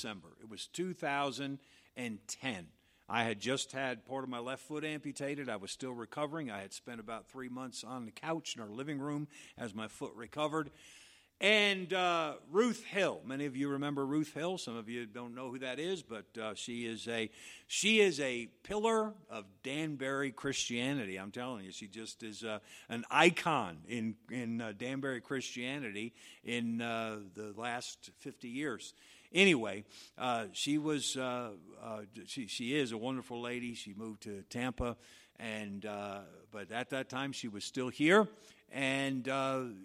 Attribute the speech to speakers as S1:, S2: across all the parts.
S1: December. It was 2010. I had just had part of my left foot amputated. I was still recovering. I had spent about three months on the couch in our living room as my foot recovered. And uh, Ruth Hill, many of you remember Ruth Hill. Some of you don't know who that is, but uh, she is a she is a pillar of Danbury Christianity. I'm telling you, she just is uh, an icon in in uh, Danbury Christianity in uh, the last 50 years. Anyway, uh, she was she she is a wonderful lady. She moved to Tampa, and but at that time she was still here, and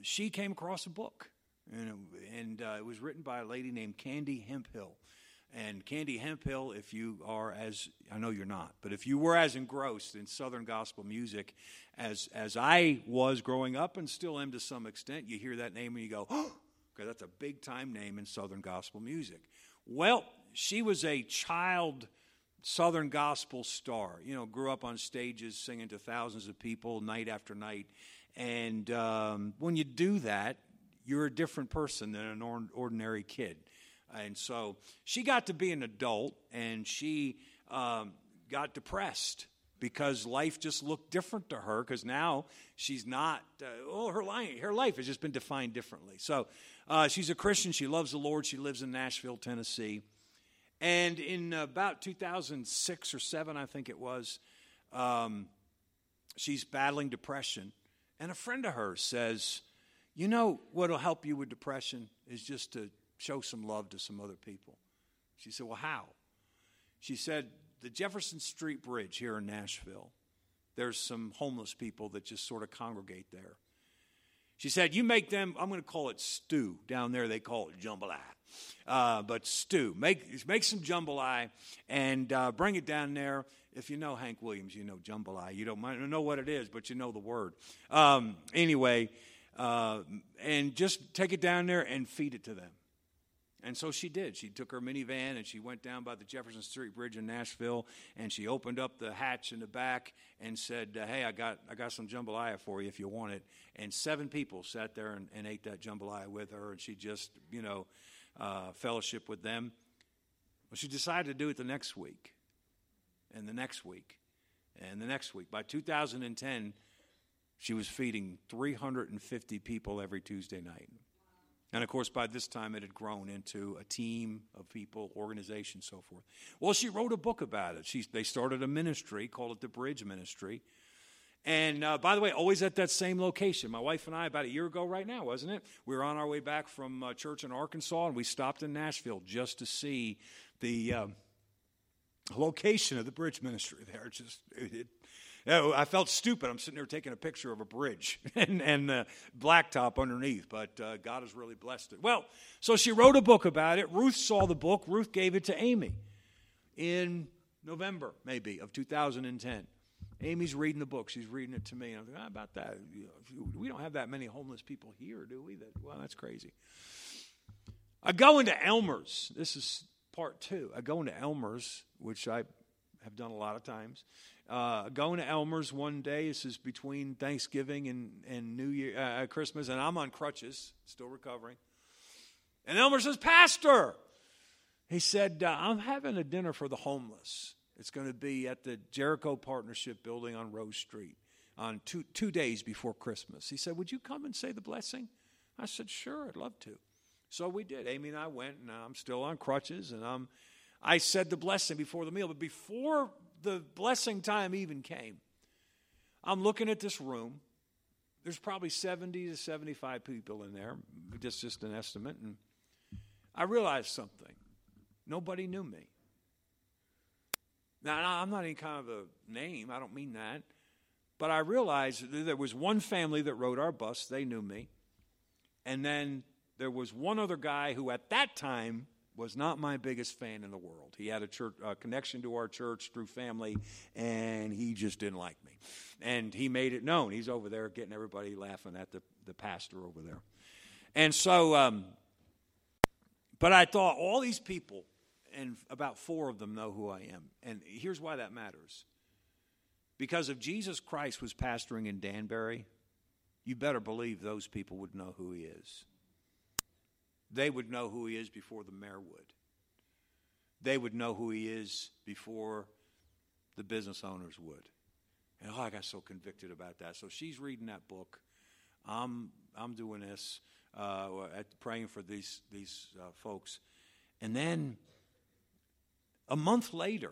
S1: she came across a book and, it, and uh, it was written by a lady named Candy Hemphill. And Candy Hemphill, if you are as I know you're not, but if you were as engrossed in Southern gospel music as as I was growing up and still am to some extent, you hear that name and you go, oh, because that's a big time name in Southern gospel music. Well, she was a child Southern gospel star. You know, grew up on stages singing to thousands of people night after night. And um, when you do that, you're a different person than an ordinary kid. And so she got to be an adult and she um, got depressed because life just looked different to her because now she's not, uh, oh, her life, her life has just been defined differently. So uh, she's a Christian. She loves the Lord. She lives in Nashville, Tennessee. And in about 2006 or 7, I think it was, um, she's battling depression. And a friend of hers says, you know what'll help you with depression is just to show some love to some other people. She said, Well, how? She said, The Jefferson Street Bridge here in Nashville, there's some homeless people that just sort of congregate there. She said, You make them, I'm going to call it stew. Down there, they call it jambalaya. Uh, but stew. Make, make some jambalaya and uh, bring it down there. If you know Hank Williams, you know jambalaya. You don't know what it is, but you know the word. Um, anyway, uh, and just take it down there and feed it to them. And so she did. She took her minivan and she went down by the Jefferson Street Bridge in Nashville and she opened up the hatch in the back and said, uh, "Hey, I got I got some jambalaya for you if you want it." And seven people sat there and, and ate that jambalaya with her, and she just you know uh, fellowship with them. Well, she decided to do it the next week, and the next week, and the next week. By 2010, she was feeding 350 people every Tuesday night. And of course, by this time, it had grown into a team of people, organization, so forth. Well, she wrote a book about it. She, they started a ministry, called it the Bridge Ministry. And uh, by the way, always at that same location. My wife and I, about a year ago right now, wasn't it? We were on our way back from uh, church in Arkansas, and we stopped in Nashville just to see the uh, location of the Bridge Ministry there. Just it, I felt stupid. I'm sitting there taking a picture of a bridge and, and the blacktop underneath, but uh, God has really blessed it. Well, so she wrote a book about it. Ruth saw the book. Ruth gave it to Amy in November, maybe, of 2010. Amy's reading the book. She's reading it to me. And I'm like, how about that? We don't have that many homeless people here, do we? That, well, that's crazy. I go into Elmer's. This is part two. I go into Elmer's, which I have done a lot of times uh, going to Elmer's one day. This is between Thanksgiving and, and New Year, uh, uh, Christmas, and I'm on crutches, still recovering. And Elmer says, Pastor, he said, uh, I'm having a dinner for the homeless. It's going to be at the Jericho Partnership building on Rose Street on two, two days before Christmas. He said, Would you come and say the blessing? I said, Sure, I'd love to. So we did. Amy and I went, and I'm still on crutches, and I'm, I said the blessing before the meal. But before the blessing time even came, I'm looking at this room. There's probably 70 to 75 people in there, just just an estimate, and I realized something. Nobody knew me. Now, I'm not any kind of a name, I don't mean that. But I realized there was one family that rode our bus, they knew me. And then there was one other guy who at that time was not my biggest fan in the world. He had a church a connection to our church through family, and he just didn't like me. And he made it known. He's over there getting everybody laughing at the, the pastor over there. And so, um, but I thought all these people, and about four of them know who I am. And here's why that matters. Because if Jesus Christ was pastoring in Danbury, you better believe those people would know who he is they would know who he is before the mayor would. they would know who he is before the business owners would. And oh, I got so convicted about that. So she's reading that book. I'm I'm doing this, uh, praying for these these uh, folks, and then a month later,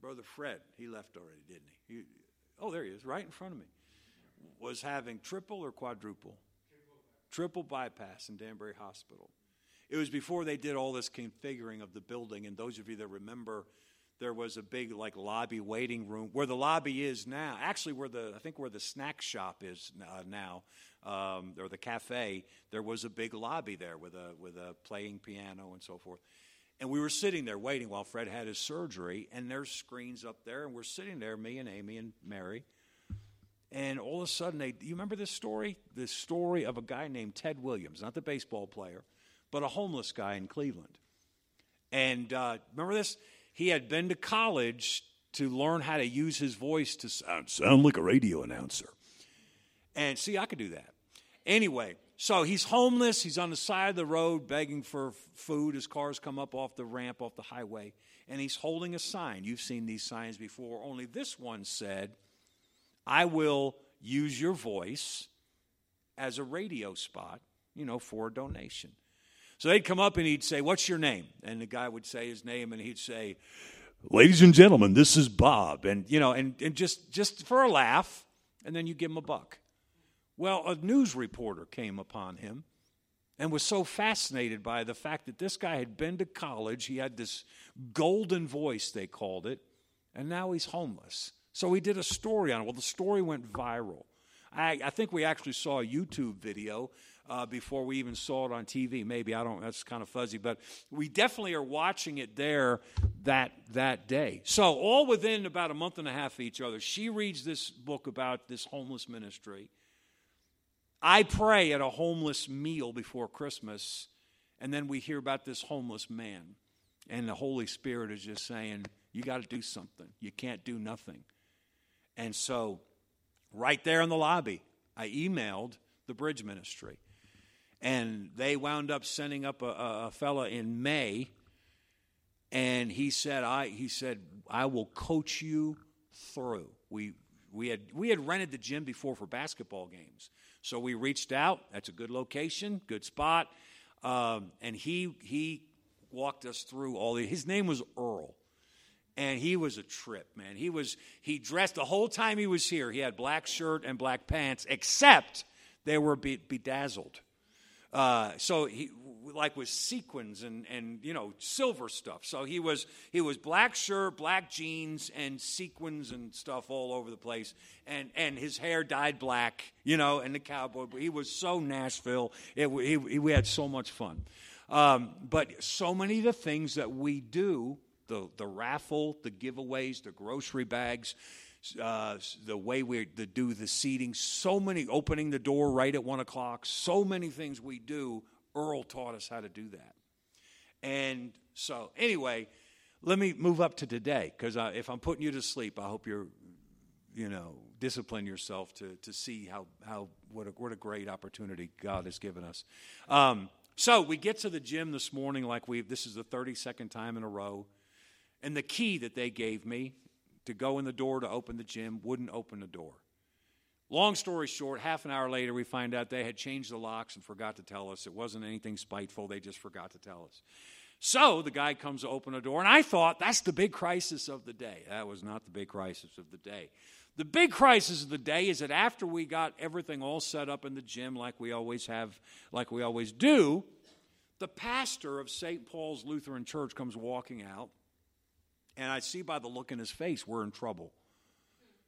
S1: brother Fred, he left already, didn't he? he oh, there he is, right in front of me. Was having triple or quadruple, triple bypass in Danbury Hospital. It was before they did all this configuring of the building, and those of you that remember there was a big like lobby waiting room where the lobby is now. Actually, where the I think where the snack shop is uh, now, um, or the cafe. There was a big lobby there with a with a playing piano and so forth. And we were sitting there waiting while Fred had his surgery, and there's screens up there, and we're sitting there, me and Amy and Mary. And all of a sudden, they, you remember this story? This story of a guy named Ted Williams, not the baseball player, but a homeless guy in Cleveland. And uh, remember this? he had been to college to learn how to use his voice to sound, sound like a radio announcer. And see, I could do that. Anyway, so he's homeless. He's on the side of the road begging for food. His cars come up off the ramp, off the highway, and he's holding a sign. You've seen these signs before, only this one said, I will use your voice as a radio spot, you know, for a donation. So they'd come up and he'd say, What's your name? And the guy would say his name and he'd say, Ladies and gentlemen, this is Bob. And, you know, and, and just, just for a laugh, and then you give him a buck. Well, a news reporter came upon him and was so fascinated by the fact that this guy had been to college. He had this golden voice, they called it, and now he's homeless. So he did a story on it. Well, the story went viral. I, I think we actually saw a YouTube video uh, before we even saw it on TV. Maybe I don't. That's kind of fuzzy, but we definitely are watching it there that that day. So all within about a month and a half of each other, she reads this book about this homeless ministry. I pray at a homeless meal before Christmas, and then we hear about this homeless man, and the Holy Spirit is just saying, "You got to do something. You can't do nothing." And so, right there in the lobby, I emailed the bridge ministry and they wound up sending up a, a, a fella in May, and he said, "I," he said, "I will coach you through." We we had we had rented the gym before for basketball games, so we reached out. That's a good location, good spot, um, and he he walked us through all the. His name was Earl and he was a trip man he was he dressed the whole time he was here he had black shirt and black pants except they were bedazzled uh, so he like with sequins and and you know silver stuff. So he was he was black shirt, black jeans, and sequins and stuff all over the place. And and his hair dyed black, you know, and the cowboy. He was so Nashville. It, he, he, we had so much fun. Um, but so many of the things that we do the, the raffle, the giveaways, the grocery bags, uh, the way we do the seating, so many, opening the door right at one o'clock, so many things we do. Earl taught us how to do that. And so, anyway, let me move up to today because if I'm putting you to sleep, I hope you're, you know, discipline yourself to, to see how, how what, a, what a great opportunity God has given us. Um, so we get to the gym this morning like we this is the 32nd time in a row. And the key that they gave me to go in the door to open the gym, wouldn't open the door. Long story short, half an hour later, we find out they had changed the locks and forgot to tell us. It wasn't anything spiteful, they just forgot to tell us. So the guy comes to open a door, and I thought that's the big crisis of the day. That was not the big crisis of the day. The big crisis of the day is that after we got everything all set up in the gym, like we always have, like we always do, the pastor of St. Paul's Lutheran Church comes walking out and I see by the look in his face, we're in trouble.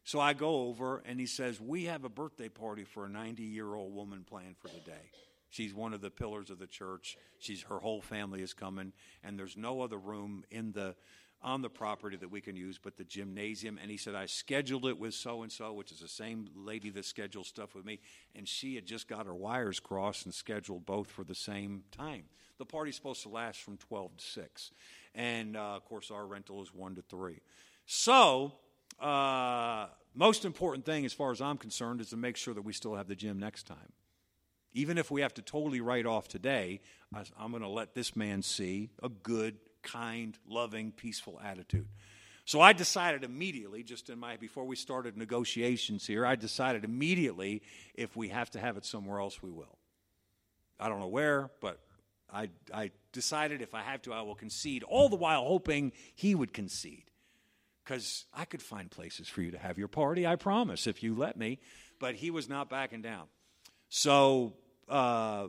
S1: So I go over, and he says, We have a birthday party for a 90 year old woman planned for today. She's one of the pillars of the church. She's her whole family is coming, and there's no other room in the on the property that we can use but the gymnasium. And he said, I scheduled it with so and so, which is the same lady that scheduled stuff with me, and she had just got her wires crossed and scheduled both for the same time. The party's supposed to last from 12 to 6 and uh, of course our rental is one to three. So, uh, most important thing, as far as I'm concerned, is to make sure that we still have the gym next time. Even if we have to totally write off today, I'm going to let this man see a good kind, loving, peaceful attitude. So I decided immediately, just in my before we started negotiations here, I decided immediately if we have to have it somewhere else, we will. I don't know where, but I, I decided if I have to, I will concede, all the while hoping he would concede. Because I could find places for you to have your party, I promise, if you let me. But he was not backing down. So, uh,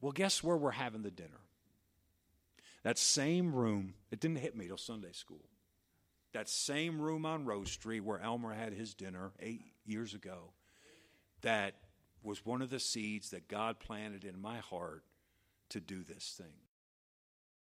S1: well, guess where we're having the dinner? That same room, it didn't hit me till Sunday school. That same room on Rose Street where Elmer had his dinner eight years ago, that was one of the seeds that God planted in my heart to do this thing.